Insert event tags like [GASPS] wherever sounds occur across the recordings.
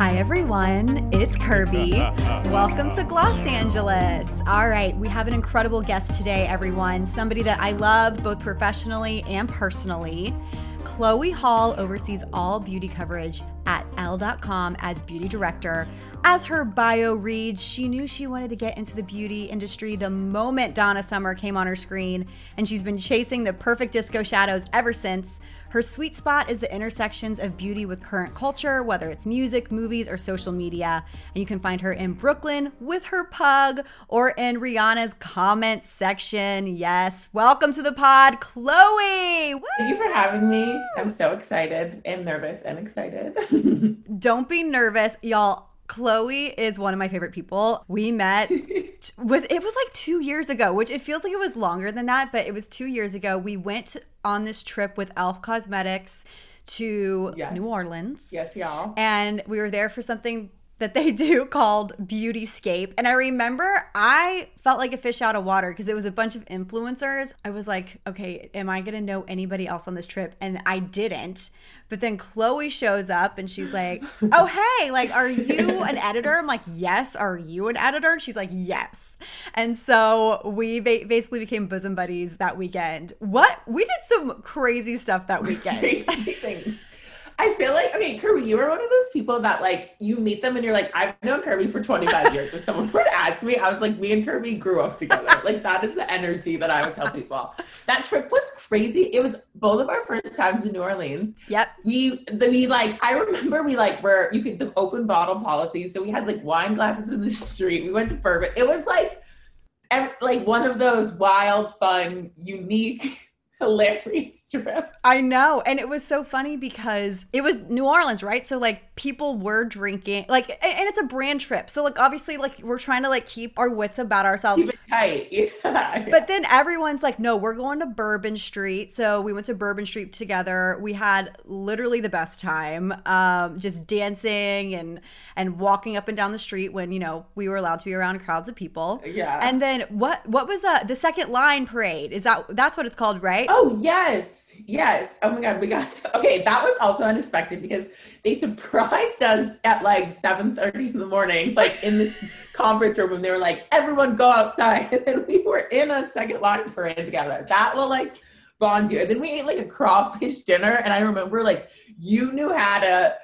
Hi, everyone. It's Kirby. [LAUGHS] Welcome to Los Angeles. All right, we have an incredible guest today, everyone. Somebody that I love both professionally and personally. Chloe Hall oversees all beauty coverage at Elle.com as beauty director. As her bio reads, she knew she wanted to get into the beauty industry the moment Donna Summer came on her screen, and she's been chasing the perfect disco shadows ever since. Her sweet spot is the intersections of beauty with current culture, whether it's music, movies, or social media. And you can find her in Brooklyn with her pug or in Rihanna's comment section. Yes. Welcome to the pod, Chloe. Woo! Thank you for having me. I'm so excited and nervous and excited. [LAUGHS] Don't be nervous, y'all. Chloe is one of my favorite people. We met [LAUGHS] was it was like 2 years ago, which it feels like it was longer than that, but it was 2 years ago. We went on this trip with Elf Cosmetics to Yes. New Orleans. yes, y'all. And we were there for something that they [LAUGHS] do called Beautyscape. And I remember I felt like a fish out of water because it was a bunch of influencers. I was like, okay, am I going to know anybody else on this trip? And I didn't. But then Chloe shows up and she's like, [LAUGHS] oh, hey, like, are you an editor? I'm like, yes. Are you an editor? And she's like, yes. And so we ba- basically became bosom buddies that weekend. What? We did some crazy stuff that weekend. Crazy things. [LAUGHS] I feel like okay, Kirby, you are one of those people that like you meet them and you're like, I've known Kirby for 25 years. If someone were to ask me, I was like, me and Kirby grew up together. like that is the energy that I would tell people. That trip was crazy. It was both of our first times in New Orleans. Yep. we the, we like I remember we like were you could the open bottle policy, so we had like wine glasses in the street. We went to bourbon. It was like ev- like one of those wild, fun, unique, hilarious [LAUGHS] trips. I know. And it was so funny because it was New Orleans, right? So like people were drinking like and and it's a brand trip. So like obviously like we're trying to like keep our wits about ourselves. Keep it tight. [LAUGHS] Yeah. But then everyone's like, no, we're going to Bourbon Street. So we went to Bourbon Street together. We had literally the best time, um, just dancing and and walking up and down the street when you know we were allowed to be around crowds of people. Yeah. And then what? What was the the second line parade? Is that that's what it's called, right? Oh yes, yes. Oh my god, we got to, okay. That was also unexpected because they surprised us at like seven thirty in the morning, like in this [LAUGHS] conference room, and they were like, "Everyone go outside," [LAUGHS] and then we were in a second line parade together. That will like bond you. And then we ate like a crawfish dinner, and I remember like you knew how to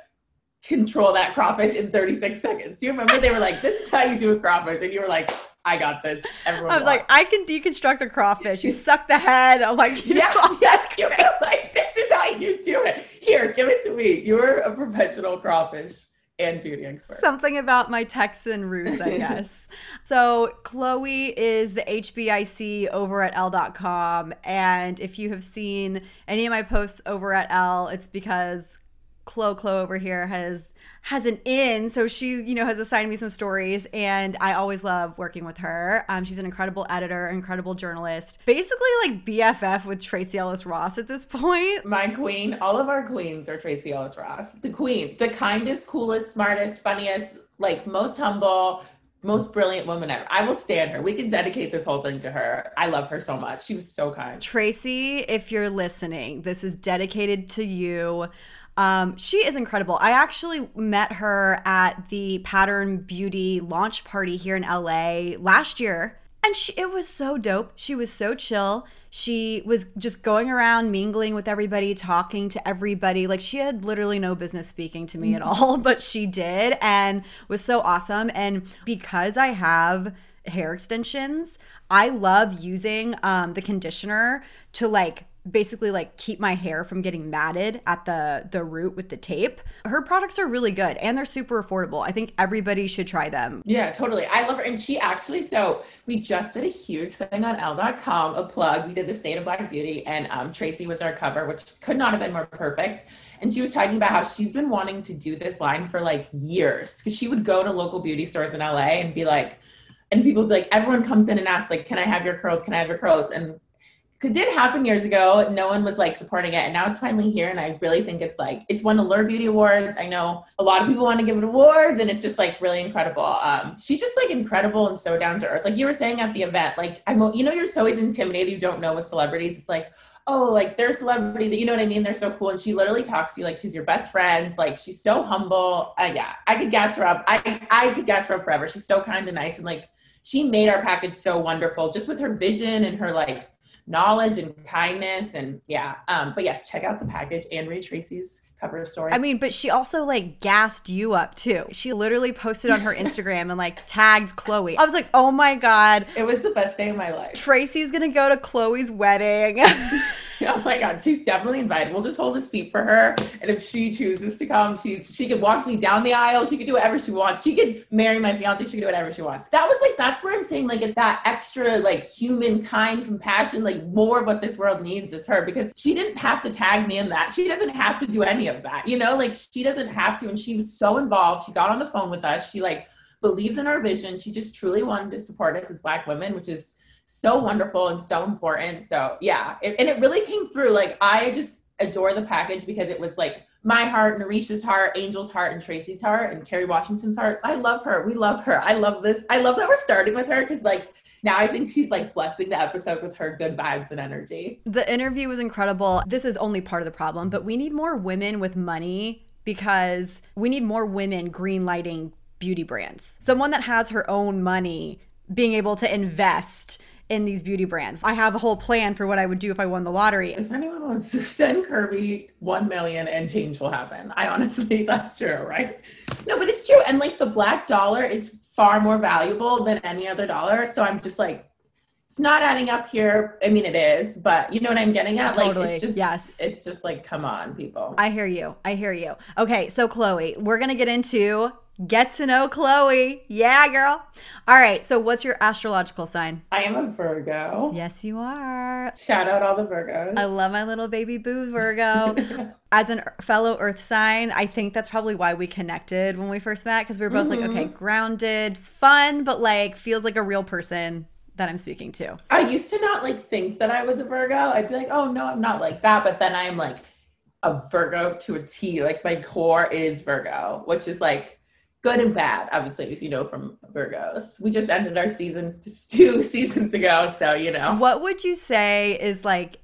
control that crawfish in 36 seconds. Do you remember they were like, "This is how you do a crawfish," and you were like, "I got this." Everyone, I was like, I can deconstruct a crawfish. You suck the head. I'm like, [LAUGHS] yeah, know, yes, you like, this is how you do it. Here, give it to me. You're a professional crawfish and beauty expert. Something about my Texan roots, I [LAUGHS] guess. so, Chloe is the HBIC over at Elle.com. And if you have seen any of my posts over at L, it's because Chloe Chloe over here has has an in, so she you know has assigned me some stories, and I always love working with her. Um, she's an incredible editor, incredible journalist, basically like BFF with Tracee Ellis Ross at this [LAUGHS] point. My queen, all of our queens are Tracee Ellis Ross. The queen, the kindest, coolest, smartest, funniest, like most humble, most brilliant woman ever. I will stand her. We can dedicate this whole thing to her. I love her so much. She was so kind. Tracy, if you're listening, this is dedicated to you. Um, she is incredible. I actually met her at the Pattern Beauty launch party here in LA last year. And she, it was so dope. She was so chill. She was just going around mingling with everybody, talking to everybody. Like she had literally no business speaking to me at all, [LAUGHS] but she did and was so awesome. And because I have hair extensions, I love using um, the conditioner to like basically like keep my hair from getting matted at the the root with the tape. Her products are really good and they're super affordable. I think everybody should try them. Yeah, totally. I love her. And she actually, so we just did a huge thing on Elle.com, a plug. We did the State of Black Beauty, and um, Tracy was our cover, which could not have been more perfect. And she was talking about how she's been wanting to do this line for like years because she would go to local beauty stores in LA and be like, and people would be like, everyone comes in and asks, like, can I have your curls? Can I have your curls? And it did happen years ago. No one was like supporting it, and now it's finally here. And I really think it's like it's won the Allure Beauty Awards. I know a lot of people want to give it awards, and it's just like really incredible. Um, she's just like incredible and so down to earth. Like you were saying at the event, like I'm, you know, you're so always intimidated. You don't know with celebrities. It's like oh, like they're a celebrity that you know what I mean? They're so cool. And she literally talks to you like she's your best friend. Like she's so humble. Uh, yeah, I could gas her up. I I could gas her up forever. She's so kind and nice. And like she made our package so wonderful just with her vision and her like knowledge and kindness. And yeah. Um, but yes, check out the package and read Tracy's cover story. I mean, but she also like gassed you up too. She literally posted on her [LAUGHS] Instagram and like tagged Chloe. I was like, oh my God. It was the best day of my life. Tracy's gonna go to Chloe's wedding. [LAUGHS] oh my god, she's definitely invited. We'll just hold a seat for her, and if she chooses to come, she's she could walk me down the aisle. She could do whatever she wants. She could marry my fiance. She could do whatever she wants. That was like that's where I'm saying like it's that extra like human kind compassion. Like more of what this world needs is her because she didn't have to tag me in that. She doesn't have to do of that. You know, like she doesn't have to, and she was so involved. She got on the phone with us. She like believed in our vision. She just truly wanted to support us as Black women, which is so wonderful and so important. So yeah, it, and it really came through. Like I just adore the package because it was like my heart, Narisha's heart, Angel's heart, and Tracy's heart, and Kerry Washington's heart. I love her. We love her. I love this. I love that we're starting with her because like now I think she's like blessing the episode with her good vibes and energy. The interview was incredible. This is only part of the problem, but we need more women with money because we need more women green lighting beauty brands. Someone that has her own money being able to invest in these beauty brands. I have a whole plan for what I would do if I won the lottery. If anyone wants to send Kirby 1 million and change will happen. I honestly, [LAUGHS] that's true, right? No, but it's true. And like the black dollar is far more valuable than any other dollar. So I'm just like, it's not adding up here. I mean, it is, but you know what I'm getting at? Totally. Like, it's just, yes. it's just like, come on, people. I hear you. I hear you. Okay. So, Chloe, we're going to get into Get to know Chloe. Yeah, girl. All right. So, what's your astrological sign? I am a Virgo. Yes, you are. Shout out all the Virgos. I love my little baby boo Virgo. [LAUGHS] As a fellow Earth sign, I think that's probably why we connected when we first met because we were both mm-hmm. like, okay, grounded, it's fun, but like feels like a real person that I'm speaking to. I used to not like think that I was a Virgo. I'd be like, oh no, I'm not like that. But then I'm like a Virgo to a T. Like my core is Virgo, which is like good and bad, obviously, as you know from Virgos. We just ended our season just [LAUGHS] two seasons ago, so you know. What would you say is like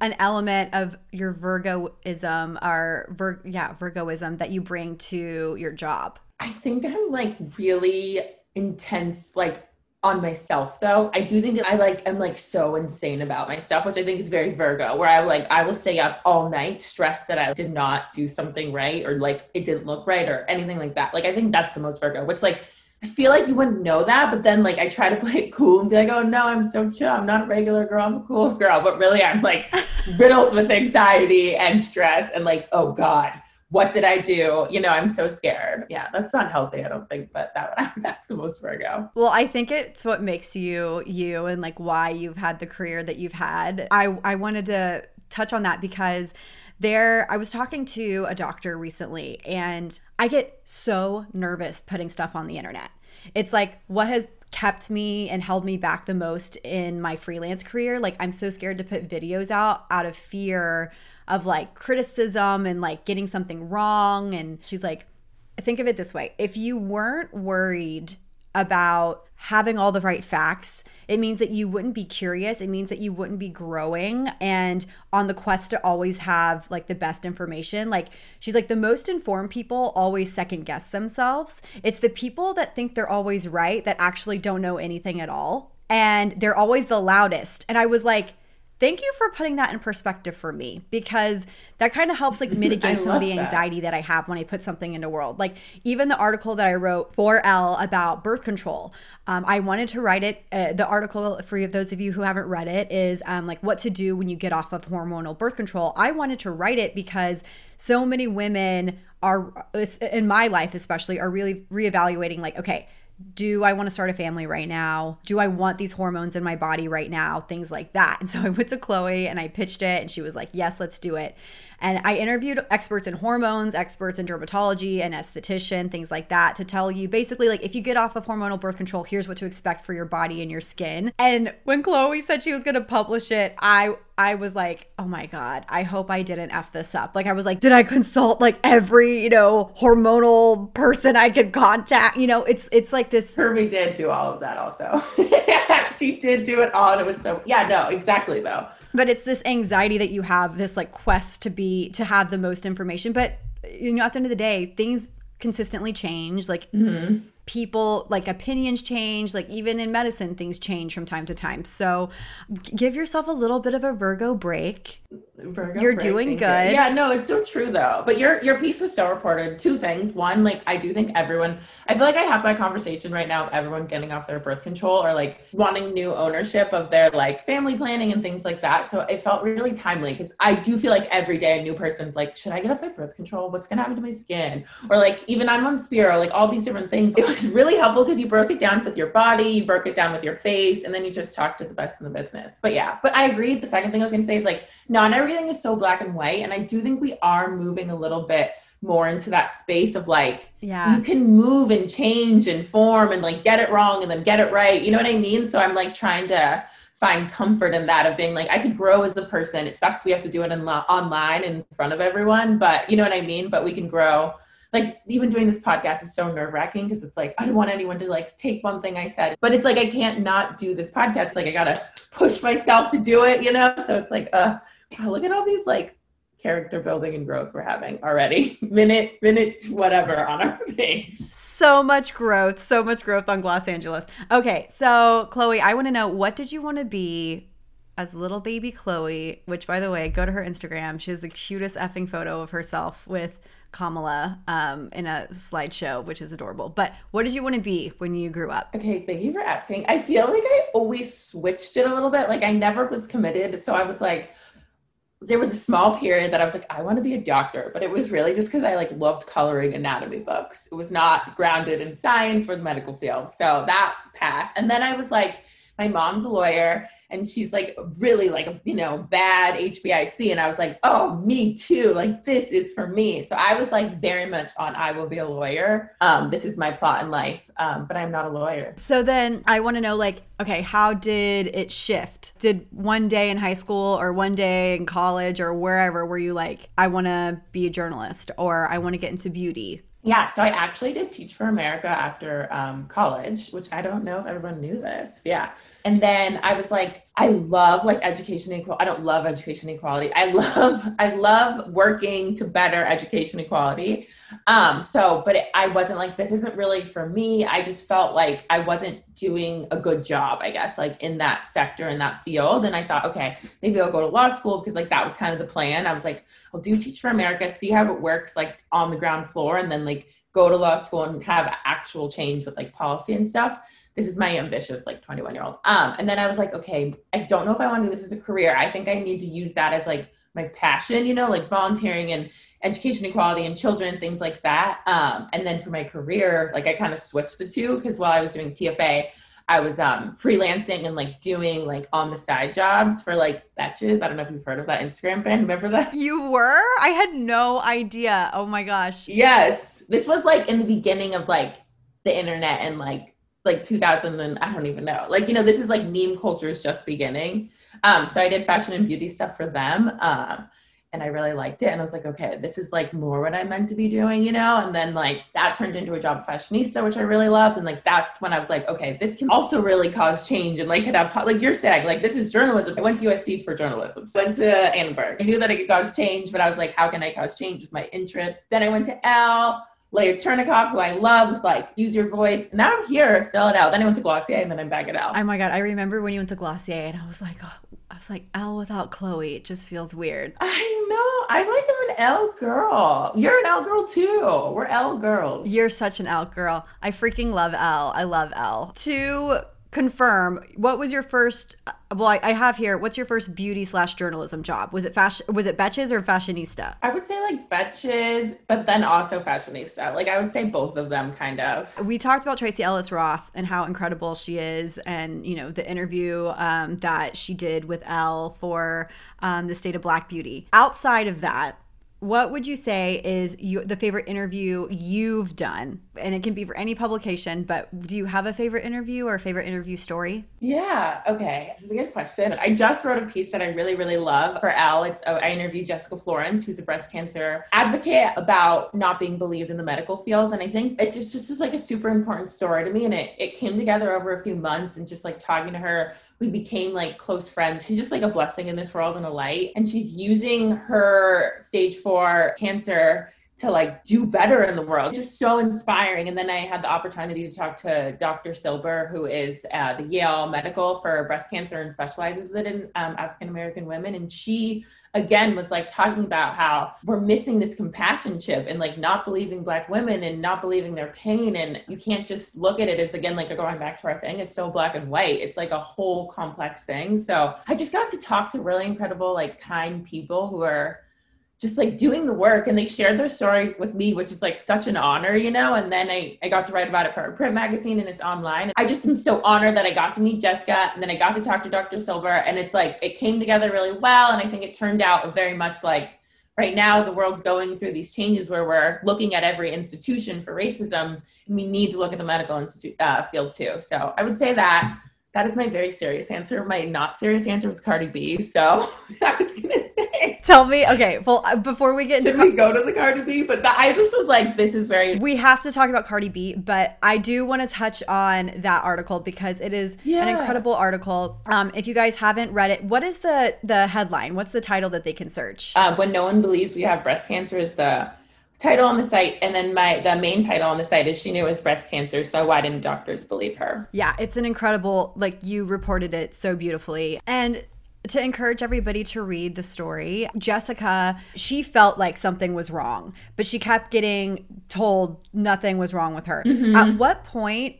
an element of your Virgoism or Vir- yeah, Virgoism that you bring to your job? I think I'm like really intense, like on myself though. I do think I like am like so insane about myself, which I think is very Virgo, where I like I will stay up all night stressed that I did not do something right or like it didn't look right or anything like that. Like I think that's the most Virgo, which like I feel like you wouldn't know that, but then like I try to [LAUGHS] play it cool and be like, oh no, I'm so chill. I'm not a regular girl. I'm a cool [LAUGHS] girl. But really I'm like riddled with anxiety and stress and like, oh God what did I do? You know, I'm so scared. Yeah, that's not healthy, I don't think, but that [LAUGHS] that's the most Virgo. Well, I think it's what makes you you and like why you've had the career that you've had. I I wanted to touch on that because there I was talking to a doctor recently and I get so nervous putting stuff on the internet. It's like what has kept me and held me back the most in my freelance career. Like I'm so scared to put videos out out of fear of like criticism and like getting something wrong. And she's like, think of it this way if you weren't worried about having all the right facts, it means that you wouldn't be curious. It means that you wouldn't be growing and on the quest to always have like the best information. Like she's like, the most informed people always second guess themselves. It's the people that think they're always right that actually don't know anything at all. And they're always the loudest. And I was like, thank you for putting that in perspective for me because that kind of helps like [LAUGHS] mitigate some of the anxiety that. that. I have when I put something into world. Like even the article that I wrote for Elle about birth control, um, I wanted to write it. Uh, the article for those of you who haven't read it is um, like what to do when you get off of hormonal birth control. I wanted to write it because so many women are in my life especially are really reevaluating like okay do I want to start a family right now? Do I want these hormones in my body right now? Things like that. And so I went to Chloe and I pitched it, and she was like, yes, let's do it. And I interviewed experts in hormones, experts in dermatology, and esthetician, things like that, to tell you basically, like, if you get off of hormonal birth control, here's what to expect for your body and your skin. And when Chloe said she was going to publish it, I I was like, oh my God, I hope I didn't F this up. Like, I was like, did I consult like every, you know, hormonal person I could contact? You know, it's, it's like this. Kirby did do all of that also. [LAUGHS] she did do it all. And it was so, yeah, no, exactly though but it's this anxiety that you have this like quest to be to have the most information but you know at the end of the day things consistently change like mm-hmm. People like opinions change like even in medicine things change from time to time. So give yourself a little bit of a virgo break Virgo You're doing good. Yeah, no, it's so true though. But your your piece was so reported. Two things. One, like I do think everyone I feel like I have that conversation right now of everyone getting off their birth control or like wanting new ownership of their like family planning and things like that. So it felt really timely because I do feel like every day a new person's like, should I get off my birth control? What's gonna happen to my skin? Or like even I'm on Spiro, like all these different things. It was really helpful because you broke it down with your body, you broke it down with your face, and then you just talked to the best in the business. But yeah, but I agree. The second thing I was gonna say is like not everything is so black and white. And I do think we are moving a little bit more into that space of like yeah. you can move and change and form and like get it wrong and then get it right. You know what i mean? So i'm like trying to find comfort in that of being like i could grow as a person. It sucks we have to do it in lo- online in front of everyone but you know what i mean? But we can grow. Like even doing this podcast is so nerve wracking because it's like I don't want anyone to like take one thing I said, but it's like I can't not do this podcast. Like I gotta push myself to do it, you know. So it's like, uh, wow, look at all these like character building and growth we're having already. [LAUGHS] minute, minute, whatever on our [LAUGHS] thing. So much growth, so much growth on Los Angeles. Okay, so Chloe, I want to know what did you want to be as little baby Chloe, which by the way, go to her Instagram. She has the cutest effing photo of herself with Kamala um, in a slideshow, which is adorable. But what did you want to be when you grew up? Okay, thank you for asking. I feel like I always switched it a little bit. Like I never was committed. So I was like, there was a small period that I was like, I want to be a doctor, but it was really just because I like loved coloring anatomy books. It was not grounded in science or the medical field. So that passed. And then I was like, my mom's a lawyer and she's like really like you know bad HBIC and I was like oh me too like this is for me. So I was like very much on I will be a lawyer. Um this is my plot in life um but I'm not a lawyer. So then I want to know like okay how did it shift? Did one day in high school or one day in college or wherever were you like I want to be a journalist or I want to get into beauty yeah, so I actually did Teach for America after um, college, which I don't know if everyone knew this. Yeah. And then I was like, I love like education equality. I don't love education equality. I love, [LAUGHS] I love working to better education equality. Um, so, but it, I wasn't like, this isn't really for me. I just felt like I wasn't doing a good job, I guess, like in that sector, in that field. And I thought, okay, maybe I'll go to law school because like that was kind of the plan. I was like, I'll do Teach for America, see how it works like on the ground floor, and then like go to law school and have actual change with like policy and stuff. This is my ambitious like 21 year old. Um, and then I was like, okay, I don't know if I want to do this as a career. I think I need to use that as like my passion, you know, like volunteering and education equality and children and things like that. Um, and then for my career, like I kind of switched the two because while I was doing TFA, I was um, freelancing and like doing like on the side jobs for like Betches. I don't know if you've heard of that Instagram brand. Remember that? [LAUGHS] You were? I had no idea. Oh my gosh. Yes. This was like in the beginning of like the internet and like like 2000 and I don't even know. Like, you know, this is like meme culture is just beginning. Um, so I did fashion and beauty stuff for them. Um, and I really liked it. And I was like, okay, this is like more what I meant to be doing, you know? And then like that turned into a job of fashionista, which I really loved. And like that's when I was like, okay, this can also really cause change and like could have like you're saying, like this is journalism. I went to USC for journalism. So went to Annenberg. I knew that it could cause change, but I was like, how can I cause change with my interest? Then I went to Elle. Leah Chernikoff, who I love, was like, use your voice. Now I'm here, still Elle. Then I went to Glossier and then I'm back at Elle. Oh my God. I remember when you went to Glossier and I was like, oh, I was like, Elle without Chloe. It just feels weird. I know. I like I'm an Elle girl. You're an Elle girl too. We're Elle girls. You're such an Elle girl. I freaking love Elle. I love Elle. To confirm what was your first uh, well I, I have here what's your first beauty slash journalism job was it fashion was it betches or fashionista I would say like betches, but then also fashionista. Like I would say both of them kind of. we talked about Tracee Ellis Ross and how incredible she is, and you know the interview um, that she did with Elle for um, the State of Black Beauty. Outside of that, what would you say is you, the favorite interview you've done? And it can be for any publication, but do you have a favorite interview or a favorite interview story? Yeah. Okay. This is a good question. I just wrote a piece that I really, really love for Elle. It's oh, I interviewed Jessica Florence, who's a breast cancer advocate, about not being believed in the medical field, and I think it's just, just like a super important story to me. And it it came together over a few months, and just like talking to her, we became like close friends. She's just like a blessing in this world and a light, and she's using her stage four cancer to like do better in the world. Just so inspiring. And then I had the opportunity to talk to Dr. Silber, who is uh, the Yale Medical for breast cancer and specializes it in um, African American women. And she again was like talking about how we're missing this compassion chip and like not believing black women and not believing their pain and you can't just look at it as again like going back to our thing it's so black and white it's like a whole complex thing so i just got to talk to really incredible like kind people who are just like doing the work and they shared their story with me which is like such an honor you know? And then I, I got to write about it for a print magazine and it's online. I just am so honored that i got to meet jessica and then i got to talk to dr Silber and it's like it came together really well and i think it turned out very much like right now the world's going through these changes where we're looking at every institution for racism and we need to look at the medical institute uh, field too. So i would say that that is my very serious answer. My not serious answer was Cardi B. So [LAUGHS] I was gonna say, Tell me, okay. Well, uh, before we get should into we go to the Cardi B? But the, I just was like, this is very. we have to talk about Cardi B, but I do want to touch on that article because it is an incredible article. Um, if you guys haven't read it, what is the the headline? What's the title that they can search? Uh, when no one believes we have breast cancer is the title on the site, and then my the main title on the site is she knew it was breast cancer. So why didn't doctors believe her? Yeah, it's an incredible, like you reported it so beautifully. And to encourage everybody to read the story, Jessica, she felt like something was wrong, but she kept getting told nothing was wrong with her. Mm-hmm. At what point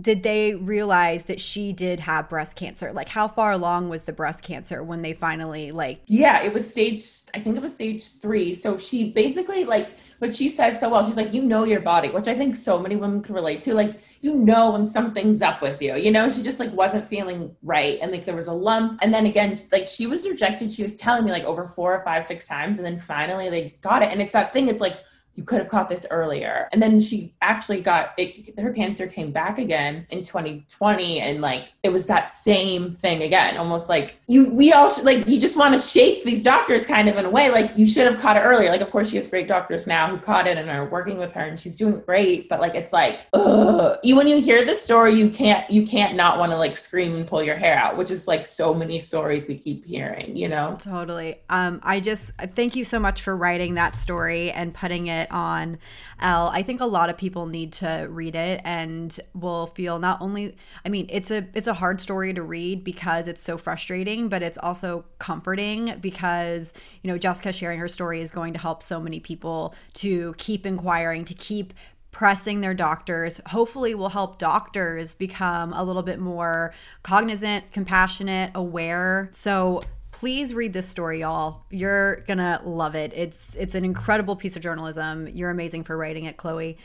did they realize that she did have breast cancer? Like how far along was the breast cancer when they finally like Yeah, it was stage, I think it was stage three. So she basically, like, what she says so well, she's like, you know your body, which I think so many women can relate to. Like, you know when something's up with you, you know? She just, like, wasn't feeling right. And, like, there was a lump. And then again, like, she was rejected. She was telling me, like, over four or five, six times. And then finally they got it. And it's that thing, it's like, you could have caught this earlier. And then she actually got it, her cancer came back again in 2020. And like, it was that same thing again, almost like you, we all should, like, you just want to shake these doctors kind of in a way. Like, you should have caught it earlier. Like, of course, she has great doctors now who caught it and are working with her and she's doing great. But like, it's like, ugh. You, when you hear this story, you can't, you can't not want to like scream and pull your hair out, which is like so many stories we keep hearing, you know? Totally. Um, I just thank you so much for writing that story and putting it on Elle. I think a lot of people need to read it and will feel not only I mean, it's a it's a hard story to read because it's so frustrating, but it's also comforting because, you know, Jessica sharing her story is going to help so many people to keep inquiring, to keep pressing their doctors hopefully will help doctors become a little bit more cognizant compassionate aware so please read this story y'all. You're gonna love it. It's it's an incredible piece of journalism. You're amazing for writing it chloe.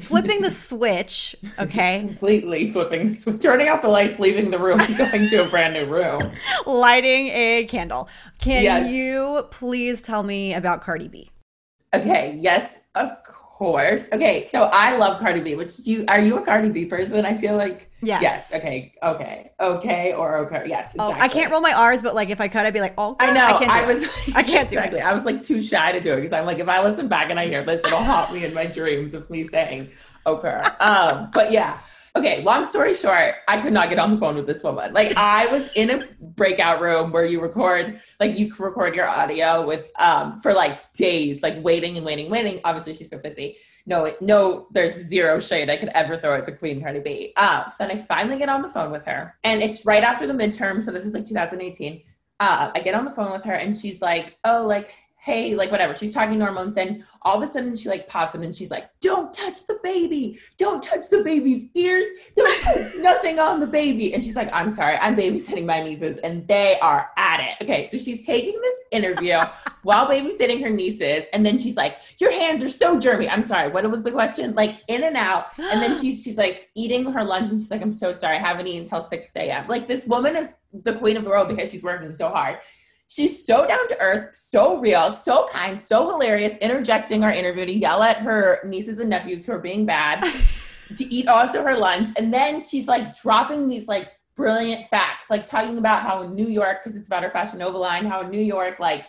Flipping the [LAUGHS] switch okay? Completely flipping, the switch, turning out the lights, leaving the room, [LAUGHS] going to a brand new room. lighting a candle. Can Yes. you please tell me about cardi b? Okay, yes, of course. Okay, so I love Cardi B, which you are you a Cardi B person? I feel like Yes. Yes. Okay. Okay. Okay. Or okay. Yes. oh i can't roll my r's but like if i could i'd be like oh I know. i can't do I, it. was. [LAUGHS] I can't do it. I was like too shy to do it because I'm like, if I listen back and I hear this, it'll haunt me in my dreams of me saying okay. Um. But yeah. Okay. Long story short, I could not get on the phone with this woman. Like I was in a breakout room where you record, like you record your audio with um for like days, like waiting and waiting, waiting. Obviously, she's so busy. No, no, there's zero shade I could ever throw at the Queen Cardi B. Um, so then I finally get on the phone with her, and it's right after the midterm. So this is like 2018 uh, I get on the phone with her and she's like, "Oh, like, hey, like whatever. She's talking normal. And then all of a sudden she like pops pauses and she's like, don't touch the baby. Don't touch the baby's ears. Don't touch [LAUGHS] nothing on the baby. And she's like, I'm sorry, I'm babysitting my nieces and they are at it. Okay. So she's taking this interview [LAUGHS] while babysitting her nieces. And then she's like, your hands are so germy. I'm sorry. What was the question? Like in and out. And then [GASPS] she's, she's like eating her lunch and she's like, I'm so sorry. I haven't eaten until 6 a.m. Like this woman is the queen of the world because she's working so hard. She's so down to earth, so real, so kind, so hilarious, interjecting our interview to yell at her nieces and nephews who are being bad, [LAUGHS] to eat also her lunch. And then she's like dropping these like brilliant facts, like talking about how in New York, because it's about her Fashion Nova line, how in New York, like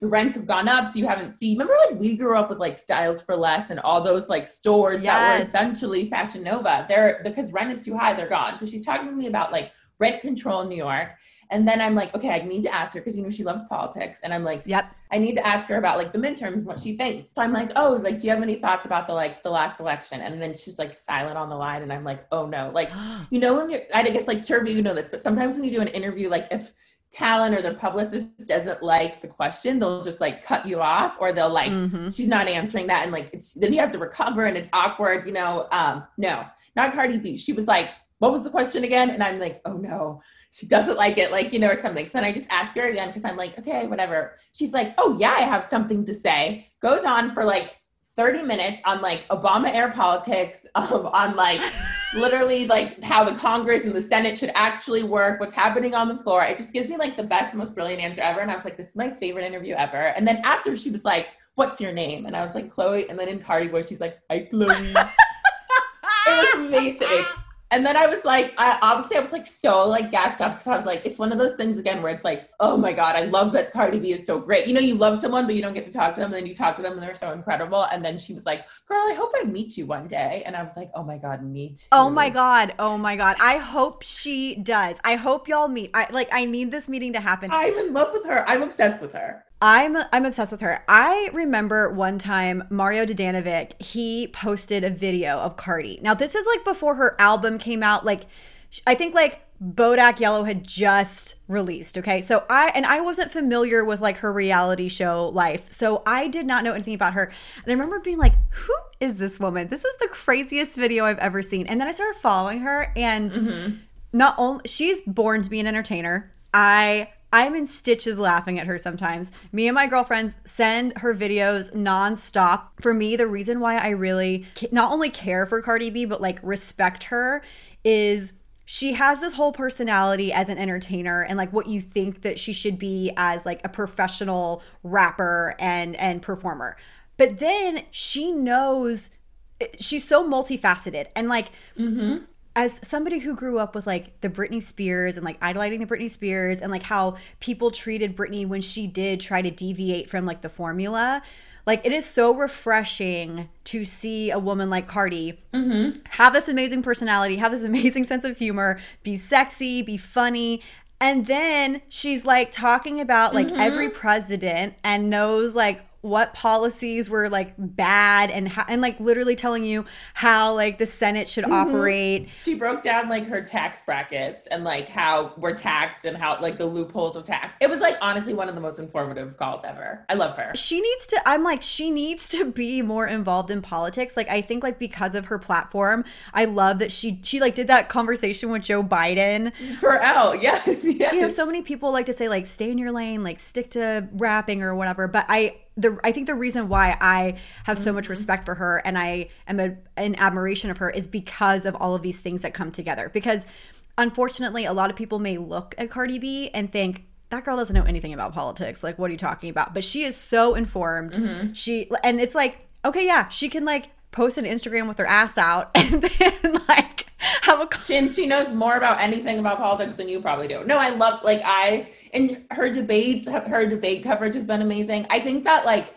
the rents have gone up. So you haven't seen, remember like we grew up with like Styles for Less and all those like stores yes. that were essentially Fashion Nova. They're because rent is too high, they're gone. So she's talking to me about like rent control in New York and then I'm like, okay, I need to ask her because you know she loves politics. And I'm like, yep, I need to ask her about like the midterms, what she thinks. So I'm like, oh, like, do you have any thoughts about the like the last election? And then she's like silent on the line, and I'm like, oh no, like, [GASPS] you know, when you're, I guess like Kirby, you know this, but sometimes when you do an interview, like if talent or their publicist doesn't like the question, they'll just like cut you off, or they'll like, mm-hmm. she's not answering that, and like it's then you have to recover, and it's awkward, you know. Um, no, not Cardi B. She was like, what was the question again? And I'm like, oh no she doesn't like it, like, you know, or something. So then I just ask her again because I'm like, okay, whatever. She's like, oh, yeah, I have something to say. Goes on for like 30 minutes on like Obama air politics, [LAUGHS] um, on like literally like how the Congress and the Senate should actually work, what's happening on the floor. It just gives me like the best, most brilliant answer ever. And I was like, this is my favorite interview ever. And then after she was like, what's your name? And I was like, Chloe. And then in Cardi voice, she's like, hi, Chloe. [LAUGHS] it was amazing and then I was like, I, obviously, I was like so like gassed up because I was like, it's one of those things again where it's like, oh my god, I love that Cardi B is so great. You know, you love someone but you don't get to talk to them, and then you talk to them and they're so incredible. And then she was like, girl, I hope I meet you one day. And I was like, oh my god, meet. Oh my god, oh my god, I hope she does. I hope y'all meet. I like, I need this meeting to happen. I'm in love with her. I'm obsessed with her. I'm I'm obsessed with her. I remember one time Mario Dedivanovic, he posted a video of Cardi. Now this is like before her album came out. Like I think like Bodak Yellow had just released. Okay. So I and I wasn't familiar with like her reality show life. So I did not know anything about her. And I remember being like, who is this woman? This is the craziest video I've ever seen. And then I started following her and mm-hmm. not only she's born to be an entertainer. I I'm in stitches laughing at her sometimes. Me and my girlfriends send her videos nonstop. For me, the reason why I really not only care for Cardi B, but like respect her is she has this whole personality as an entertainer and like what you think that she should be as like a professional rapper and and performer. But then she knows she's so multifaceted and like mm-hmm as somebody who grew up with like the Britney Spears and like idolizing the Britney Spears and like how people treated Britney when she did try to deviate from like the formula, like it is so refreshing to see a woman like Cardi mm-hmm. have this amazing personality, have this [LAUGHS] amazing sense of humor, be sexy, be funny. And then she's like talking about like mm-hmm. every president and knows like what policies were like bad and how, and like literally telling you how like the Senate should mm-hmm. operate. She broke down like her tax brackets and like how we're taxed and how like the loopholes of tax. It was like honestly one of the most informative calls ever. I love her. She needs to I'm like she needs to be more involved in politics. Like I think like because of her platform, I love that she she like did that conversation with Joe Biden. For Elle, yes, [LAUGHS] yes. You know, so many people like to say like stay in your lane, like stick to rapping or whatever, but I the I think the reason why I have so much mm-hmm. respect for her and I am a, an admiration of her is because of all of these things that come together. Because unfortunately, a lot of people may look at Cardi B and think that girl doesn't know anything about politics. Like, what are you talking about? But she is so informed. Mm-hmm. She and it's like, okay, yeah, she can like post an Instagram with her ass out [LAUGHS] and then like have a she, she knows more about anything about politics than you probably do. No, I love like I and her debates, her debate coverage has been amazing. I think that like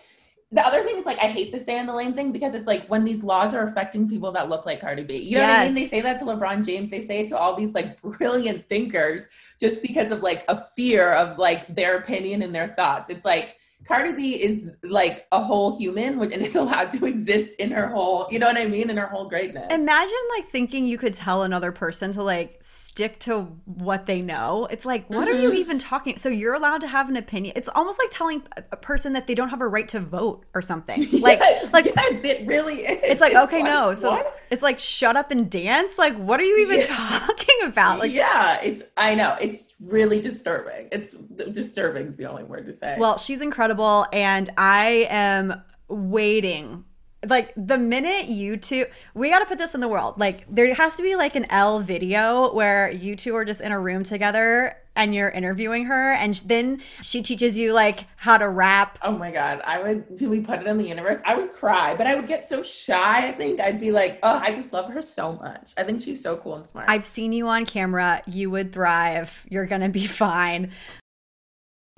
the other thing is like I hate the stay in the lane thing because it's like when these laws are affecting people that look like Cardi B. You know yes. what I mean? They say that to LeBron James. They say it to all these like brilliant thinkers just because of like a fear of like their opinion and their thoughts. It's like Cardi B is like a whole human and is [LAUGHS] allowed to exist in her whole, you know what I mean, in her whole greatness. Imagine like thinking you could tell another person to like stick to what they know. It's like, what mm-hmm. are you mm-hmm. even talking? So you're allowed to have an opinion. It's almost like telling a person that they don't have a right to vote or something. [LAUGHS] Like, yes, like yes, it really is. It's like, okay, it's no. So what? It's like, shut up and dance. Like, what are you even yeah. talking about? Like, yeah, it's. I know it's really disturbing. It's disturbing is the only word to say. Well, she's incredible, and I am waiting like the minute you two we got to put this in the world like there has to be like an Elle video where you two are just in a room together and you're interviewing her and then she teaches you like how to rap. Oh my god. I would can we put it in the universe? I would cry but i would get so shy i think. I'd be like oh i just love her so much. I think she's so cool and smart. I've seen you on camera. You would thrive. You're gonna be [LAUGHS] fine.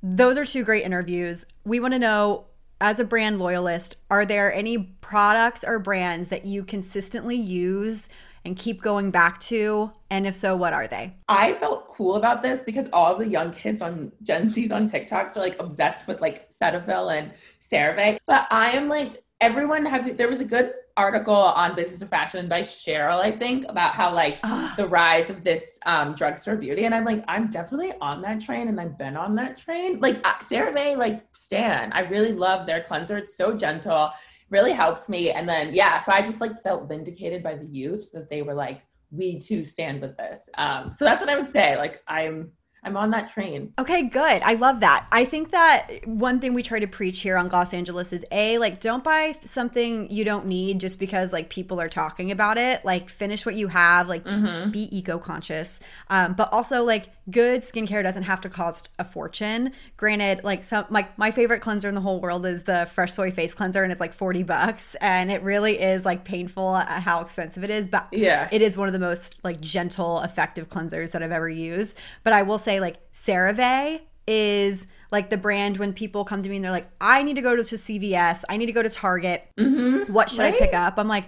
Those are two great interviews. We want to know as a brand loyalist, are there any products or brands that you consistently use and keep going back to? And if so, what are they? I felt cool about this because all the young kids on Gen Z's on TikToks are like obsessed with like Cetaphil and CeraVe. But I am like, everyone have there was a good article on Business of Fashion by Cheryl, I think, about how like the rise of this um, drugstore beauty. And I'm like, I'm definitely on that train and I've been on that train. Like uh, CeraVe, like Stan, I really love their cleanser. It's so gentle, really helps me. And then, yeah, so I just like felt vindicated by the youth that they were like, we too stand with this. Um, so that's what I would say. Like, I'm I'm on that train. Okay, good. I love that. I think that one thing we try to preach here on Los Angeles is a like don't buy something you don't need just because like people are talking about it. Like finish what you have. Like mm-hmm. be eco conscious. Um, but also like good skincare doesn't have to cost a fortune. Granted, like some like my favorite cleanser in the whole world is the Fresh Soy Face Cleanser, and it's like forty bucks, and it really is like painful at how expensive it is. But yeah, it is one of the most like gentle, effective cleansers that I've ever used. But I will say like CeraVe is like the brand when people come to me and they're like, I need to go to, to CVS, I need to go to Target. Mm-hmm. What should right? I pick up? I'm like,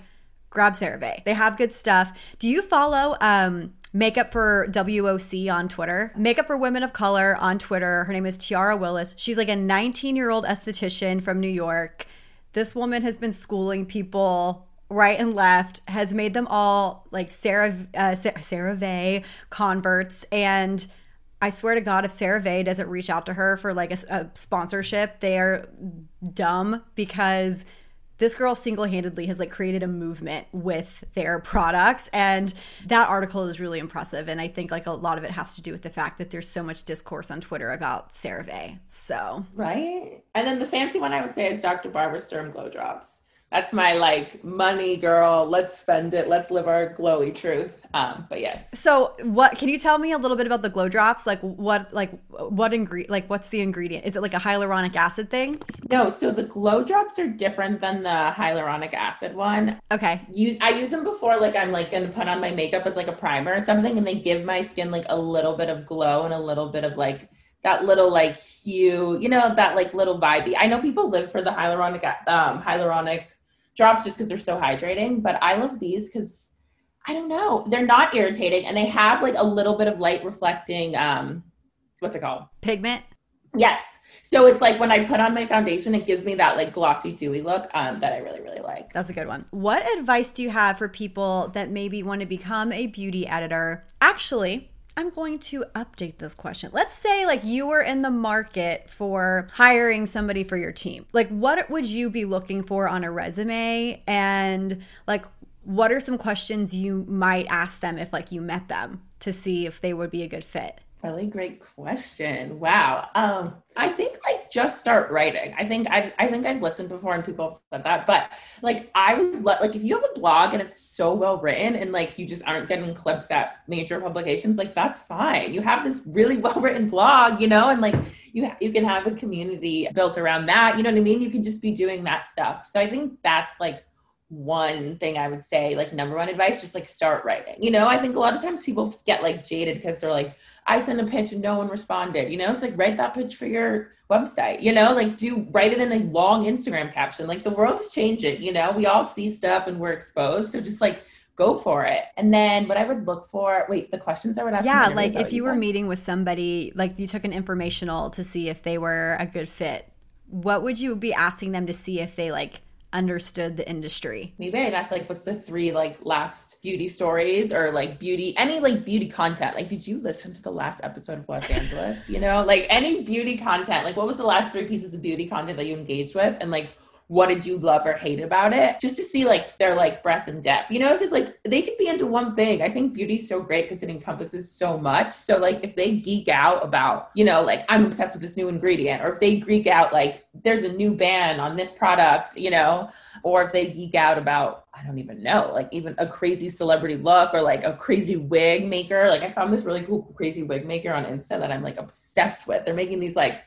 grab CeraVe. They have good stuff. Do you follow um, Makeup for WOC on Twitter? Makeup for Women of Color on Twitter. Her name is Tiara Willis. She's like a 19 year old esthetician from New York. This woman has been schooling people right and left has made them all like Sarah uh, CeraVe converts and I swear to God, if Sarah CeraVe doesn't reach out to her for like a, a sponsorship, they're dumb because this girl single-handedly has like created a movement with their products and that article is really impressive and i think like a lot of it has to do with the fact that there's so much discourse on twitter about cerave so. Right? And then the fancy one i would say is dr barbara sturm glow drops that's my like money girl. Let's spend it. Let's live our glowy truth. Um but yes. So what can you tell me a little bit about the glow drops? Like what like what ingredient like what's the ingredient? Is it like a hyaluronic acid thing? No so the glow drops are different than the hyaluronic acid one. Okay. Use i use them before like i'm like gonna put on my makeup as like a primer or something and they give my skin like a little bit of glow and a little bit of like that little like hue, you know, that like little vibey. I know people live for the hyaluronic um hyaluronic drops just because they're so hydrating. But I love these because I don't know, they're not irritating and they have like a little bit of light reflecting. Um, what's it called? Pigment. Yes. So it's like when I put on my foundation, it gives me that like glossy, dewy look um, that I really, really like. That's a good one. What advice do you have for people that maybe want to become a beauty editor? Actually, I'm going to update this question. Let's say like you were in the market for hiring somebody for your team. Like what would you be looking for on a resume and like what are some questions you might ask them if like you met them to see if they would be a good fit? Really great question. Wow. Um, I think like just start writing. I think I I think I've listened before and people have said that, but like I would like if you have a blog and it's so well written and like you just aren't getting clips at major publications, like that's fine. You have this really [LAUGHS] well written blog, you know, and like you you can have a community built around that. You know what I mean? You can just be doing that stuff. So I think that's like one thing I would say, like number one advice, just like start writing. You know, I think a lot of times people get like jaded because they're like, I sent a pitch and no one responded. You know, it's like write that pitch for your website, you know, like do write it in a long Instagram caption. Like the world's changing, you know, we all see stuff and we're exposed. So just like go for it. And then what I would look for, wait, the questions I would ask. Yeah, like if you were meeting with somebody, like you took an informational to see if they were a good fit what would you be asking them to see if they like understood the industry? Maybe I'd ask like, what's the three like last beauty stories or like beauty, any like beauty content? Like, did you listen to the last episode of Los Angeles? You know, like any beauty content. Like, what was the last three pieces of beauty content that you engaged with? And like, what did you love or hate about it? Just to see like their like breadth and depth you know? Because like they could be into one thing. I think beauty's so great because it encompasses so much. So like if they geek out about you know like i'm obsessed with this new ingredient or if they geek out like there's a new ban on this product you know? Or if they geek out about i don't even know like even a crazy celebrity look or like a crazy wig maker. Like i found this really cool crazy wig maker on insta that i'm like obsessed with. They're making these like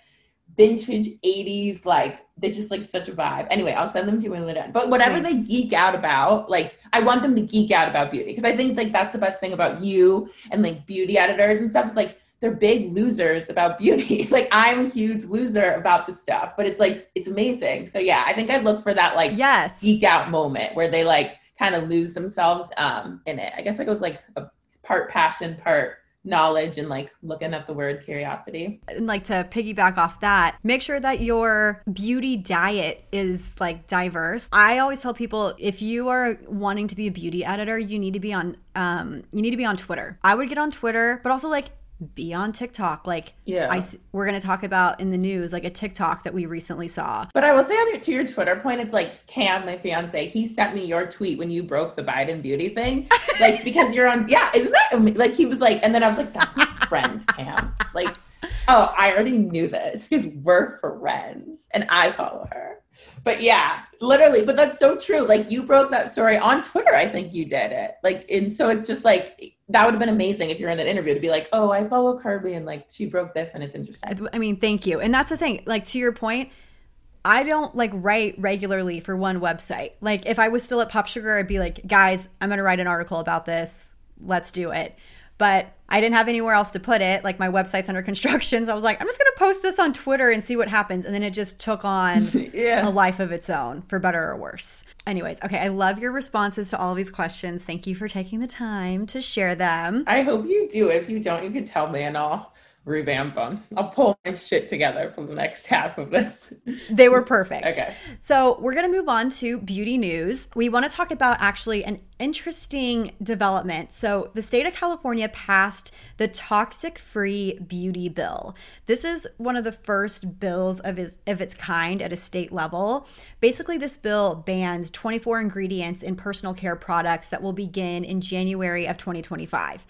vintage 80s like they're just like such a vibe. Anyway i'll send them to you when they're done. But whatever they geek out about like i want them to geek out about beauty. Because i think like that's the best thing about you and like beauty editors and stuff is like they're big losers about beauty. [LAUGHS] Like i'm a huge loser about the stuff but it's like it's amazing. So yeah i think i'd look for that like yes. geek out moment where they like kind of lose themselves um in it. I guess like it was like a part passion part knowledge and like looking at the word curiosity. And like to piggyback off that, make sure that your beauty diet is like diverse. I always tell people if you are wanting to be a beauty editor, you need to be on um you need to be on Twitter. I would get on Twitter, but also like be on TikTok. Like, yeah, I, we're going to talk about in the news, like a TikTok that we recently saw. But I will say on your, to your Twitter point, it's like Cam, my fiance, he sent me your tweet when you broke the Biden beauty thing. [LAUGHS] Like, because you're on, yeah, isn't that like, he was like, and then I was like, that's my [LAUGHS] friend, Cam. Like, oh, I already knew this because we're friends and I follow her. But yeah, literally, but that's so true. Like you broke that story on Twitter, I think you did it. Like, and so it's just like that would have been amazing if you're in an interview to be like, oh, I follow Kirby and like she broke this and it's interesting. I mean, thank you. And that's the thing. Like to your point, I don't like write regularly for one website. Like if I was still at Pop Sugar, I'd be like, guys, I'm gonna write an article about this. Let's do it but I didn't have anywhere else to put it. Like my website's under [LAUGHS] construction. So I was like, I'm just going to post this on Twitter and see what happens. And then it just took on [LAUGHS] yeah. a life of its own, for better or worse. Anyways, okay, I love your responses to all these questions. Thank you for taking the time to share them. I hope you do. If you don't, you can tell me and I'll revamp them. I'll pull my shit together for the next [LAUGHS] half of this. They were perfect. okay. So we're going to move on to beauty news. We want to talk about actually an interesting development. So the state of California passed the toxic free beauty bill. This is one of the first bills of, his, of its kind at a state level. Basically, this bill bans 24 ingredients in personal care products that will begin in January of 2025.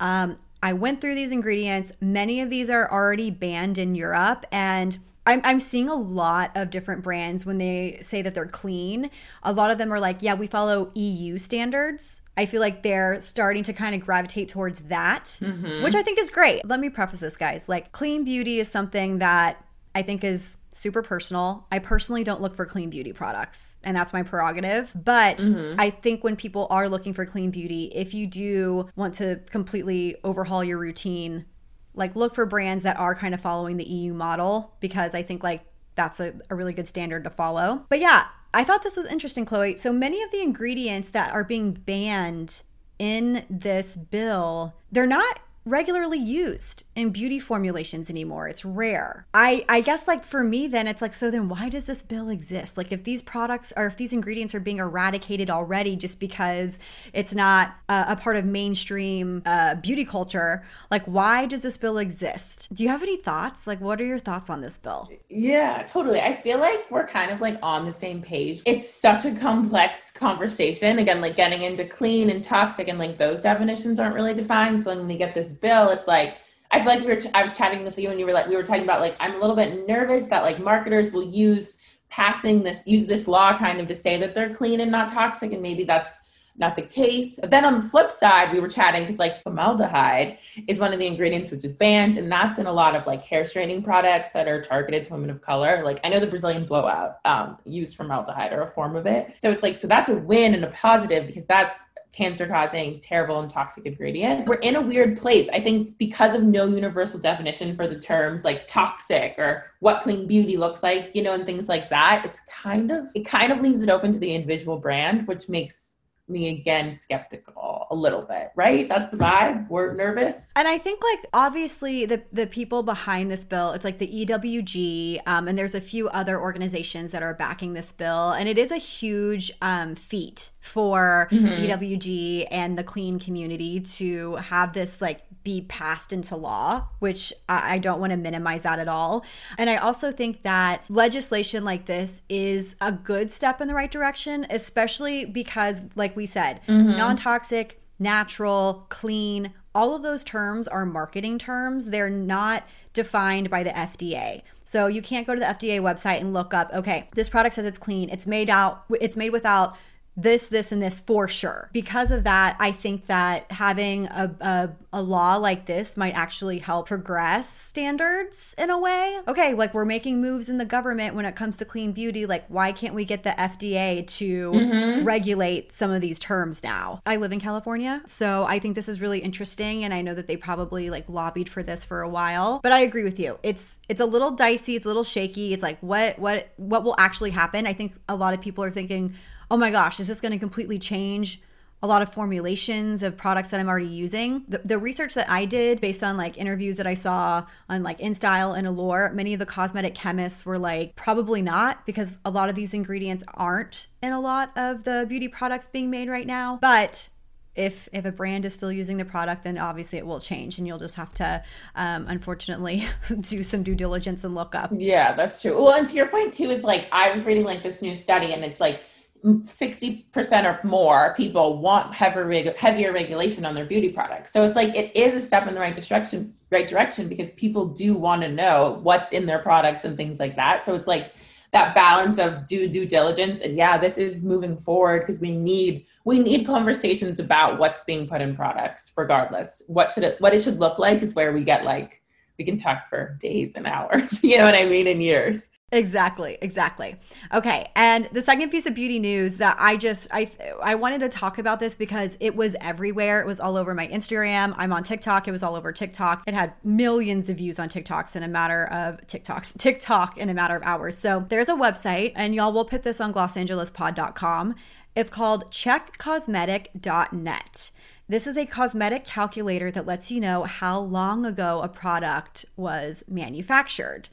Um, I went through these ingredients. Many of these are already banned in Europe and I'm, I'm seeing a lot of different brands when they say that they're clean. A lot of them are like, yeah, we follow EU standards. I feel like they're starting to kind of gravitate towards that, mm-hmm. which I think is great. Let me preface this, guys. Like, clean beauty is something that I think is super personal. I personally don't look for clean beauty products, and that's my prerogative. But mm-hmm. I think when people are looking for clean beauty, if you do want to completely overhaul your routine, like look for brands that are kind of following the EU model because I think like that's a, a really good standard to follow. But yeah, I thought this was interesting, Chloe. So many of the ingredients that are being banned in this bill, they're not regularly used in beauty formulations anymore. It's rare. I I guess like for me then it's like so then why does this bill exist? Like if these products or if these ingredients are being eradicated already just because it's not uh, a part of mainstream uh, beauty culture, like why does this bill exist? Do you have any thoughts? Like what are your thoughts on this bill? Yeah, totally. I feel like we're kind of like on the same page. It's such a complex conversation. Again, like getting into clean and toxic and like those definitions aren't really defined. So when we get this bill, it's like I feel like we were. Ch- I was chatting with you, and you were like, we were talking about like I'm a little bit nervous that like marketers will use passing this use this law kind of to say that they're clean and not toxic, and maybe that's not the case. But then on the flip side, we were chatting because like formaldehyde is one of the ingredients which is banned, and that's in a lot of like hair straightening products that are targeted to women of color. Like I know the Brazilian blowout um, used formaldehyde or a form of it. So it's like so that's a win and a positive because that's cancer causing, terrible, and toxic ingredient. We're in a weird place. I think because of no universal definition for the terms like toxic or what clean beauty looks like, you know, and things like that, it's kind of, it kind of leaves it open to the individual brand, which makes me again skeptical a little bit, right? That's the vibe. We're nervous. And I think like obviously the the people behind this bill, it's like the EWG, um, and there's a few other organizations that are backing this bill, and it is a huge um, feat for mm-hmm. EWG and the clean community to have this like be passed into law, which I don't want to minimize that at all. And I also think that legislation like this is a good step in the right direction, especially because, like we said, mm-hmm. non toxic, natural, clean, all of those terms are marketing terms. They're not defined by the FDA. So you can't go to the FDA website and look up, okay, this product says it's clean. It's made out it's made without this, this, and this for sure. Because of that, I think that having a, a, a, law like this might actually help progress standards in a way. Okay, like we're making moves in the government when it comes to clean beauty. Like, why can't we get the FDA to mm-hmm. regulate some of these terms now? I live in California, so I think this is really interesting. And I know that they probably like lobbied for this for a while. But I agree with you. It's it's a little dicey, it's a little shaky. It's like what what what will actually happen? I think a lot of people are thinking oh my gosh, is this going to completely change a lot of formulations of products that I'm already using. The, the, research that I did based on like interviews that I saw on like InStyle and Allure, many of the cosmetic chemists were like, probably not, because a lot of these ingredients aren't in a lot of the beauty products being made right now. But if if a brand is still using the product, then obviously it will change, and you'll just have to, um, unfortunately, [LAUGHS] do some due diligence and look up. Yeah, that's true. Well, and to your point too, is like I was reading like this new study, and it's like 60% or more people want heavier, heavier regulation on their beauty products. So it's like it is a step in the right direction, right direction because people do want to know what's in their products and things like that. So it's like that balance of due due diligence and yeah, this is moving forward because we need we need conversations about what's being put in products regardless. What should it what it should look like is where we get like we can talk for days and hours, [LAUGHS] you know what I mean, in years. Exactly, exactly. Okay, and the second piece of beauty news that I just I I wanted to talk about this because it was everywhere. It was all over my Instagram. I'm on TikTok. It was all over TikTok. It had millions of views on TikToks in a matter of TikToks [LAUGHS] TikTok in a matter of hours. So there's a website, and y'all will put this on GlosAngelesPod.com. It's called CheckCosmetic.net. This is a cosmetic calculator that lets you know how long ago a product was manufactured.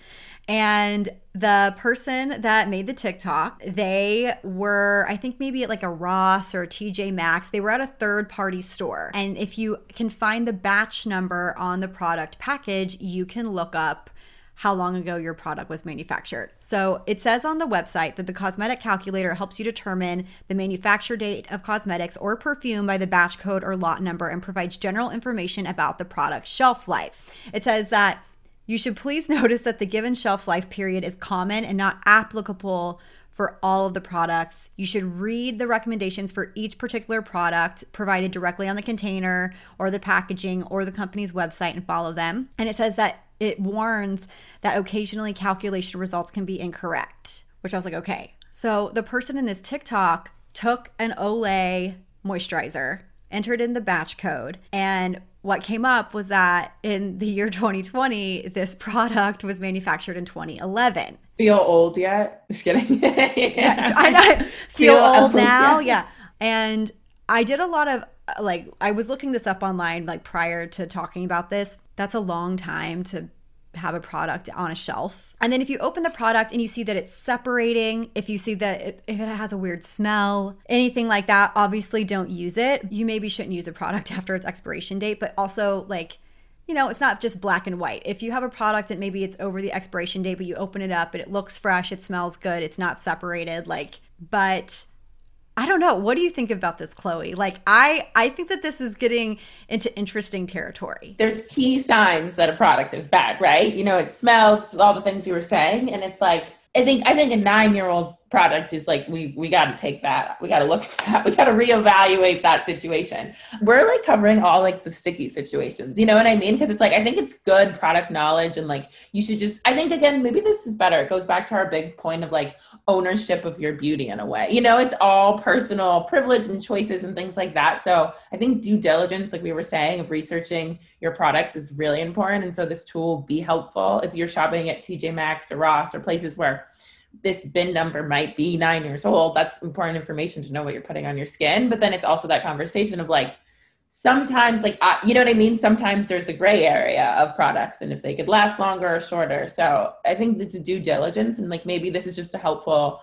And the person that made the TikTok, they were, I think maybe at like a Ross or a TJ Maxx. They were at a third party store. And if you can find the batch number on the product package, you can look up how long ago your product was manufactured. So it says on the website that the cosmetic calculator helps you determine the manufacture date of cosmetics or perfume by the batch code or lot number and provides general information about the product's shelf life. It says that you should please [LAUGHS] notice that the given shelf life period is common and not applicable for all of the products. You should read the recommendations for each particular product provided directly on the container or the packaging or the company's website and follow them. And it says that it warns that occasionally calculation results can be incorrect, which I was like, okay. So the person in this TikTok took an Olay moisturizer, entered in the batch code, and what came up was that in the year 2020, this product was manufactured in 2011. Feel old yet? [LAUGHS] Just kidding. [LAUGHS] yeah, I, I [LAUGHS] feel, feel, old now. Yeah. yeah. And I did a lot of like, I was looking this up online like prior to talking about this. That's a long time to have a product on a shelf. And then if you open the product and you see that it's separating, if you see that it, if it has a weird smell, anything like that, obviously don't use it. You maybe shouldn't use a product [LAUGHS] after its expiration date, but also like you know, it's not just black and white. If you have a product and maybe it's over the expiration date, but you open it up and it looks fresh, it smells good, it's not separated, like, but I don't know. What do you think about this, Chloe? Like, I I think that this is getting into interesting territory. There's key signs that a product is bad, right? You know, it smells, all the things you were saying, and it's like I think I think a nine year old product is like we we got to take that we got to look at that [LAUGHS] we got to reevaluate that situation we're like covering all like the sticky situations you know what i mean because it's like i think it's good product knowledge and like you should just i think again maybe this is better it goes back to our big point of like ownership of your beauty in a way you know it's all personal privilege and choices and things like that so i think due diligence like we were saying of researching your products is really important and so this tool will be helpful if you're shopping at tj maxx or ross or places where this bin number might be nine years old. That's important information to know what you're putting on your skin. But then it's also that conversation of like, sometimes like uh, you know what i mean? Sometimes there's a gray area of products and if they could last longer or shorter. So i think it's a due diligence and like maybe this is just a helpful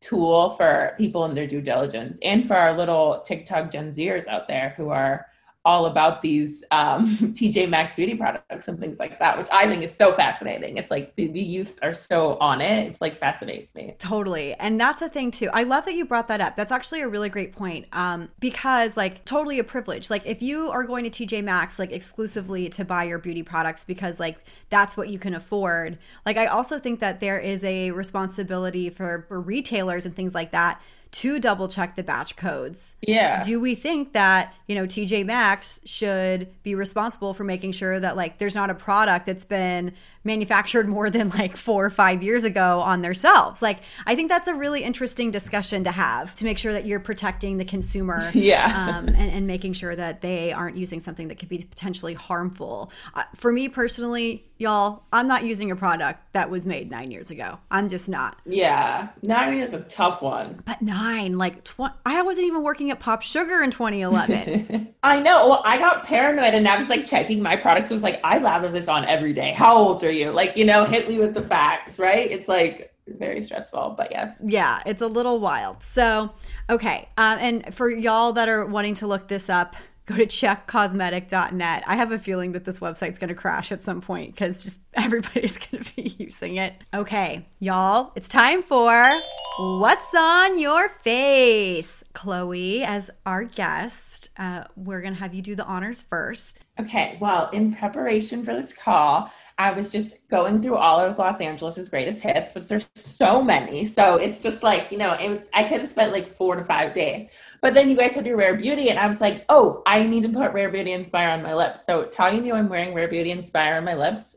tool for people in their due diligence and for our little tiktok gen zers out there who are all about these um, [LAUGHS] TJ Maxx beauty products and things like that, which I think is so fascinating. It's like the, the youths are so on it. It's like fascinates me. Totally. And that's the thing too. I love that you brought that up. That's actually a really great point. Um, because like totally a privilege. Like if you are going to TJ Maxx like exclusively to buy your beauty products because like that's what you can afford. Like I also think that there is a responsibility for, for retailers and things like that to double check the batch codes. Yeah. Do we think that, you know, TJ Maxx should be responsible for making sure that like there's not a product that's been manufactured more than like four or five years ago on their shelves. Like, I think that's a really interesting discussion to have to make sure that you're protecting the consumer. [LAUGHS] Yeah. Um, and, and, making sure that they aren't using something that could be potentially harmful. Uh, for me personally, y'all, I'm not using a product that was made nine years ago. I'm just not. Yeah. Nine is a tough one. But nine, like, tw- I wasn't even working at Pop Sugar in 2011. [LAUGHS] I know. Well, I got paranoid and I was like checking my products. It was like, I lather this on every day. How old are you. Like, you know, hit me with the facts, right? It's like very stressful, but yes. Yeah, it's a little wild. So, okay. Um, and for y'all that are wanting to look this up, go to checkcosmetic.net. I have a feeling that this website's going to crash at some point because just [LAUGHS] everybody's going to be using it. Okay, y'all, it's time for What's on Your Face? Chloe, as our guest, uh, we're going to have you do the honors first. Okay, well, in preparation for this call, I was just going through all of Glos Angeles's greatest hits, which there's so many. So it's just like, you know, it was I could have spent like four to five days. But then you guys had your Rare Beauty, and I was like, oh, I need to put Rare Beauty Inspire on my lips. So telling you I'm wearing Rare Beauty Inspire on my lips,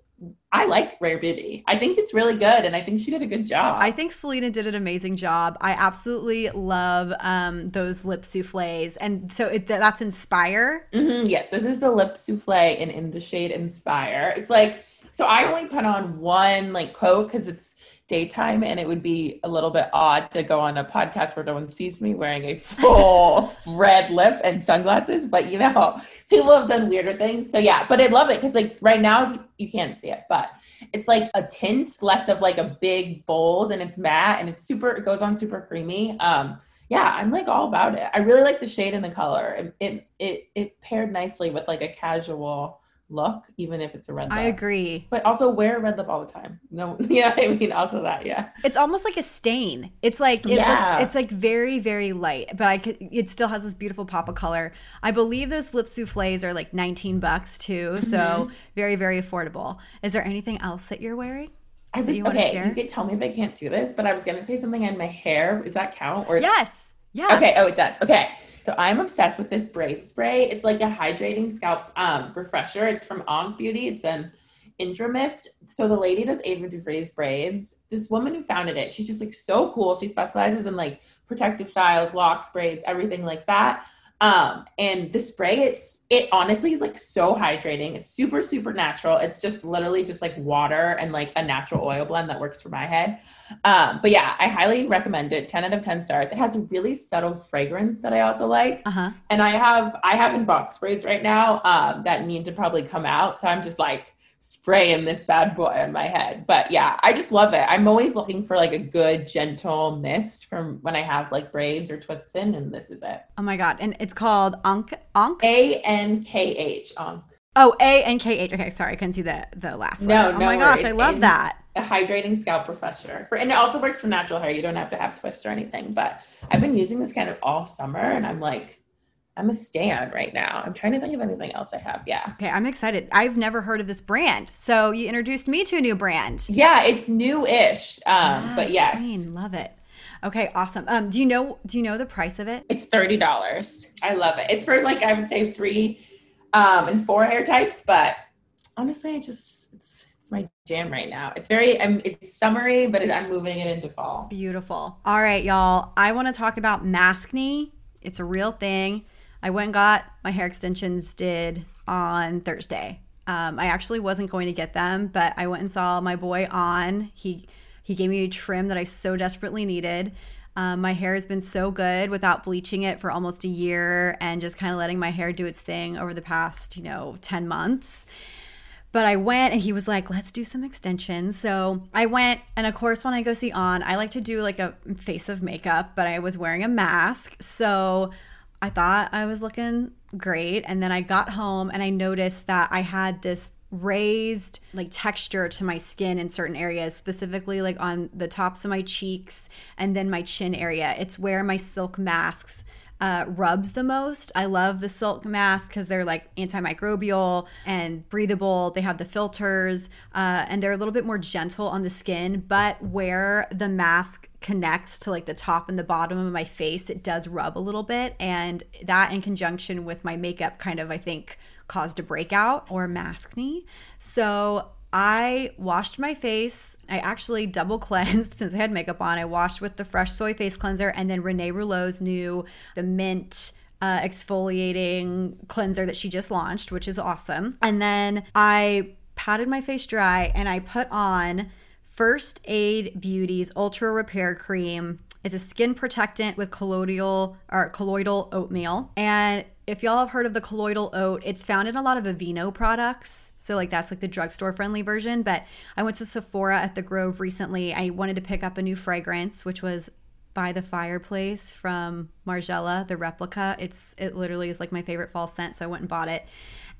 I like Rare Beauty. I think it's really good, and I think she did a good job. I think Selena did an amazing job. I absolutely love um, those lip souffles, and so it, that's Inspire. Mm-hmm, yes, this is the lip souffle in in the shade Inspire. It's like so I only put on one like coat because it's daytime and it would be a little bit odd to go on a podcast where no one sees me wearing a full [LAUGHS] red lip and sunglasses. But you know, people have done weirder things. So yeah, but I love it because like right now you can't see it, but it's like a tint, less of like a big bold and it's matte and it's super, it goes on super creamy. Um, yeah, I'm like all about it. I really like the shade and the color. It, it, it, it paired nicely with like a casual look, even if it's a red lip. I agree. But also wear a red lip all the time. No, [LAUGHS] yeah, I mean also that, yeah. It's almost like a stain. It's like it yeah. looks, it's like very very light, but I could, it still has this beautiful pop of color. I believe those lip souffles are like 19 bucks too, mm-hmm. so very very affordable. Is there anything else that you're wearing? I was you okay. You could tell me if I can't do this, but I was gonna say something on my hair. Does that count? Or yes, yeah. Okay. Oh, it does. Okay. So I'm obsessed with this braid spray. It's like a hydrating scalp um, refresher. It's from Ankh Beauty. It's an Intramist. So the lady does Ava DuVernay's braids. This woman who founded it, she's just like so cool. She specializes in like protective styles, locks, braids, everything like that. Um, and the spray, it's it honestly is like so hydrating. It's super, super natural. It's just literally just like water and like a natural oil blend that works for my head. Um, but yeah, I highly recommend it. 10 out of 10 stars. It has a really subtle fragrance that I also like. Uh-huh. And I have I have in box braids right now um, that need to probably come out. So I'm just like spraying this bad boy on my head. But yeah, I just love it. I'm always looking for like a good gentle mist from when I have like braids or twists in, and this is it. Oh my god! And it's called Ankh Ankh A N K H Ankh. Oh, A N K H. Okay, sorry, I couldn't see the the last. No, one. no. Oh my gosh, I love that. A hydrating scalp refresher, for, and it also works for natural hair. You don't have to have twists or anything. But I've been using this kind of all summer, and I'm like I'm a stan right now. I'm trying to think of anything else I have. Yeah. Okay, I'm excited. I've never heard of this brand. So you introduced me to a new brand. Yeah, it's new-ish. Um, yes, but yes. Clean. Love it. Okay, awesome. Um, do you know do you know the price of it? It's thirty dollars. I love it. It's for like I would say three um and four hair types, but honestly I just it's it's my jam right now. It's very um, it's summery, but it, I'm moving it into fall. Beautiful. All right, y'all. I want to talk about Maskne. It's a real thing. I went and got my hair extensions did on Thursday. Um, I actually wasn't going to get them, but I went and saw my boy on. He He gave me a trim that I so desperately needed. Um, my hair has been so good without bleaching it for almost a year and just kind of letting my hair do its thing over the past, you know, 10 months. But I went and he was like, let's do some extensions. So I went, and of course, when I go see On, I like to do like a face of makeup, but I was wearing a mask. So I thought I was looking great. And then I got home and I noticed that I had this raised like texture to my skin in certain areas specifically like on the tops of my cheeks and then my chin area it's where my silk masks uh, rubs the most. I love the silk mask because they're like antimicrobial and breathable. They have the filters uh, and they're a little bit more gentle on the skin. But where the mask connects to like the top and the bottom of my face, it does rub a little bit. And that in conjunction with my makeup kind of, I think, caused a breakout or mask maskne. So I washed my face. I actually [LAUGHS] double cleansed since I had makeup on. I washed with the Fresh Soy Face Cleanser and then Renee Rouleau's new, the Mint uh, exfoliating cleanser that she just launched, which is awesome. And then I patted my face dry and I put on First Aid Beauty's Ultra Repair Cream. It's a skin protectant with colloidal or colloidal oatmeal, and if y'all have heard of the colloidal oat, it's found in a lot of Aveeno products. So, like, that's like the drugstore friendly version. But I went to Sephora at the Grove recently. I wanted to pick up a new fragrance, which was by the fireplace from Margiela, the replica. It's it literally is like my favorite fall scent, so I went and bought it.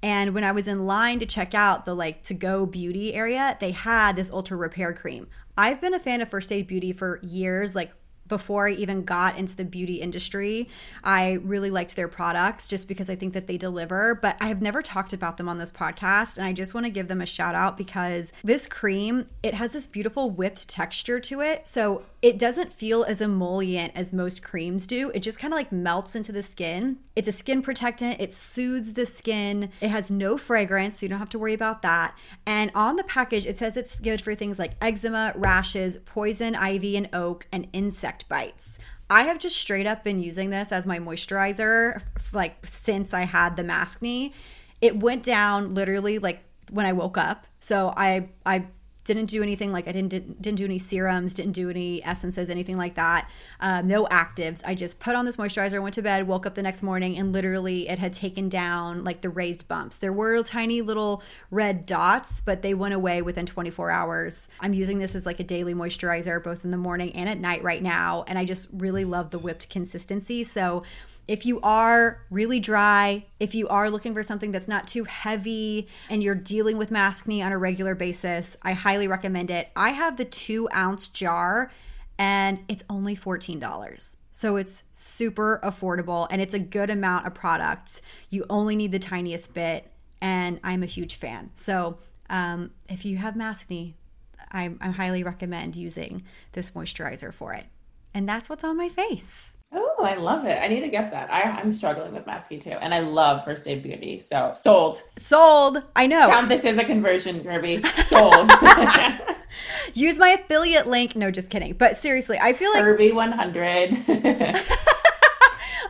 And when I was in line to check out the like to go beauty area, they had this ultra repair cream. I've been a fan of First Aid Beauty for years, like before I even got into the beauty industry, I really liked their products just because I think that they deliver. But I have never talked about them on this podcast. And I just want to give them a shout out because this cream, it has this beautiful whipped texture to it. So it doesn't feel as emollient as most creams do. It just kind of like melts into the skin. It's a skin protectant, it soothes the skin. It has no fragrance, so you don't have to worry about that. And on the package, it says it's good for things like eczema, rashes, poison ivy and oak, and insect bites. I have just straight up been using this as my moisturizer like since I had the maskne. It went down literally like when I woke up. So I I didn't do anything like I didn't didn't, do any serums, didn't do any essences, anything like that. Um, no actives. I just put on this moisturizer, went to bed, woke up the next morning, and literally it had taken down like the raised bumps. There were tiny little red dots, but they went away within 24 hours. I'm using this as like a daily moisturizer, both in the morning and at night right now, and I just really love the whipped consistency. So if you are really dry, if you are looking for something that's not too heavy and you're dealing with maskne on a regular basis, I highly recommend it. I have the two ounce jar and it's only $14. So it's super affordable and it's a good amount of product. You only need the tiniest bit, and I'm a huge fan. So um, if you have maskne, I, I highly recommend using this moisturizer for it. And that's what's on my face. Oh, I love it. I need to get that. I, I'm struggling with maskne too. And I love First Aid Beauty. So sold. Sold. I know. Count this as a conversion, Kirby. [LAUGHS] Sold. [LAUGHS] Use my affiliate link. No, just kidding. But seriously, I feel like Kirby 100. [LAUGHS]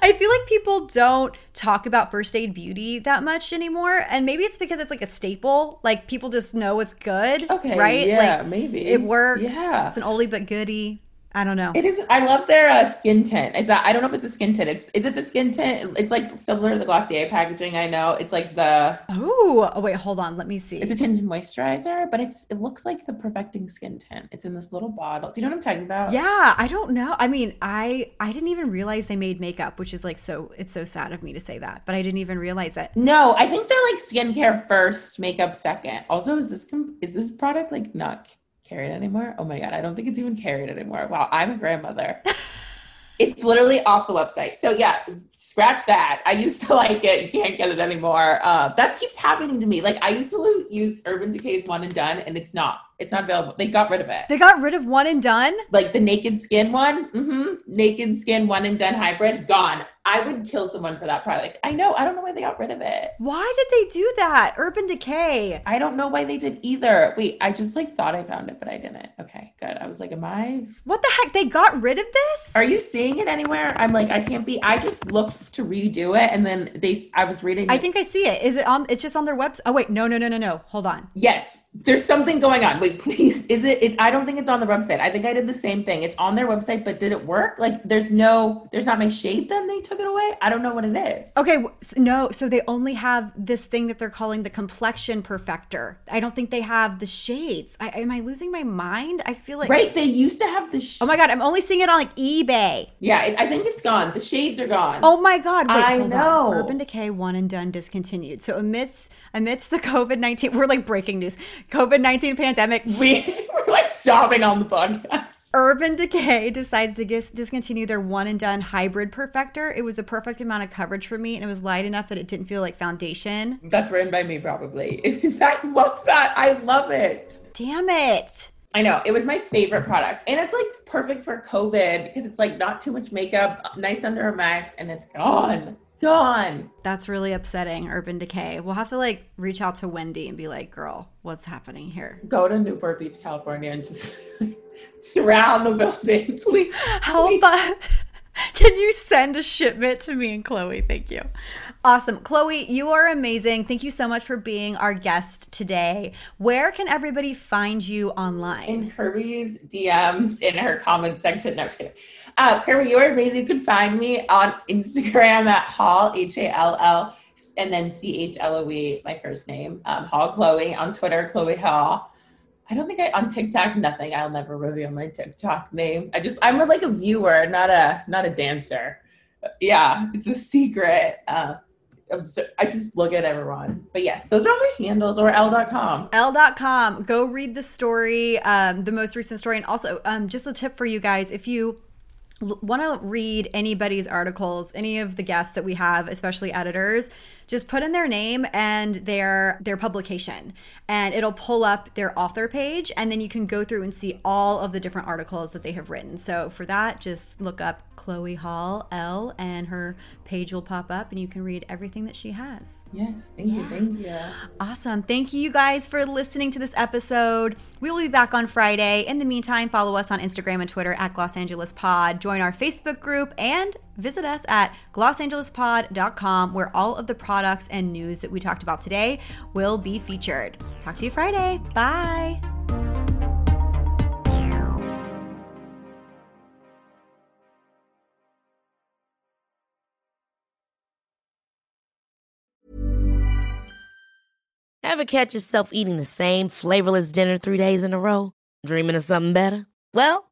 I feel like people don't talk about first aid beauty that much anymore. And maybe it's because it's like a staple. Like people just know it's good. Okay. Right? Yeah, like, maybe. It works. Yeah. It's an oldie but goodie. I don't know. It is. I love their uh, skin tint. It's. I don't know if it's a skin tint. It's. Is it the skin tint? It's like similar to the Glossier packaging. I know. It's like the. Oh, oh wait, hold on. Let me see. It's a tinted moisturizer, but it's. It looks like the perfecting skin tint. It's in this little bottle. Do you know what I'm talking about? Yeah, I don't know. I mean, I I didn't even realize they made makeup, which is like so. It's so sad of me to say that, but I didn't even realize it. No, I think they're like skincare first, makeup second. Also, is this is this product like not carried anymore? Oh my god, I don't think it's even carried anymore. Wow, I'm a grandmother. [LAUGHS] it's literally off the website. So yeah, scratch that. I used to like it. You can't get it anymore. Uh, that keeps happening to me. Like I used to use Urban Decay's One and Done, and it's not. It's not available. They got rid of it. They got rid of one and done. Like the Naked Skin one. Mm-hmm. Naked Skin One and Done hybrid gone. I would kill someone for that product. I know. I don't know why they got rid of it. Why did they do that? Urban Decay. I don't know why they did either. Wait, I just like thought I found it, but I didn't. Okay, good. I was like, am I? What the heck? They got rid of this? Are you seeing it anywhere? I'm like, I can't be. I just looked to redo it, and then they. I was reading. I think I see it. Is it on? It's just on their website. Oh wait, no, no, no, no, no. Hold on. Yes, there's something going on. Wait, please. Is it, it, I don't think it's on the website. I think I did the same thing. It's on their website, but did it work? Like there's no there's not my shade then they took it away? I don't know what it is. Okay, no, so they only have this thing that they're calling the complexion perfector. I don't think they have the shades. I, am I losing my mind? I feel like Right, they used to have the sh- Oh my god, I'm only seeing it on like eBay. Yeah, I think it's gone. The shades are gone. Oh my god, wait, I know. On. Urban Decay one and done discontinued. So amidst amidst the COVID-19 we're like breaking news. COVID 19 pandemic. [LAUGHS] We, we're like sobbing on the podcast. Urban Decay decides to dis- discontinue their one and done hybrid perfector. It was the perfect amount of coverage for me, and it was light enough that it didn't feel like foundation. That's written by me, probably. [LAUGHS] I love that. I love it. Damn it. I know it was my favorite product, and it's like perfect for COVID because it's like not too much makeup, nice under a mask, and it's gone gone. That's really upsetting, Urban Decay. We'll have to like reach out to Wende and be like, girl, what's happening here? Go to Newport Beach, California and just [LAUGHS] surround the building, [LAUGHS] please. Help us. [LAUGHS] Can you send a shipment to me and Chloe? Thank you. Awesome. Chloe, you are amazing. Thank you so much for being our guest today. Where can everybody find you online? In Kirby's DMs in her comment section. No, I'm just kidding. Uh, Kirby, you are amazing. You can find me on Instagram at Hall, H A L L, and then C H L O E, my first name. Um, Hall Chloe. On Twitter, Chloe Hall. I don't think I on TikTok nothing. I'll never reveal my TikTok name. I just I'm like a viewer, not a not a dancer. Yeah, it's a secret. Uh, I just look at everyone. But yes, those are all my handles or Elle.com. Elle.com. Go read the story, um, the most recent story. And also, um, just a tip for you guys if you want to read anybody's articles, any of the guests that we have, especially editors, just put in their name and their their publication and it'll pull up their author page and then you can go through and see all of the different articles that they have written. So for that, just look up Chloe Hall Elle and her page will pop up and you can read everything that she has. Yes, thank yeah. you. Thank you. Awesome. Thank you guys for listening to this episode. We will be back on Friday. In the meantime, follow us on Instagram and Twitter at Glos Angeles Pod. Join our Facebook group and visit us at glosangelespod.com where all of the products and news that we talked about today will be featured. Talk to you Friday. Bye. Ever catch yourself eating the same flavorless dinner three days in a row? Dreaming of something better? Well,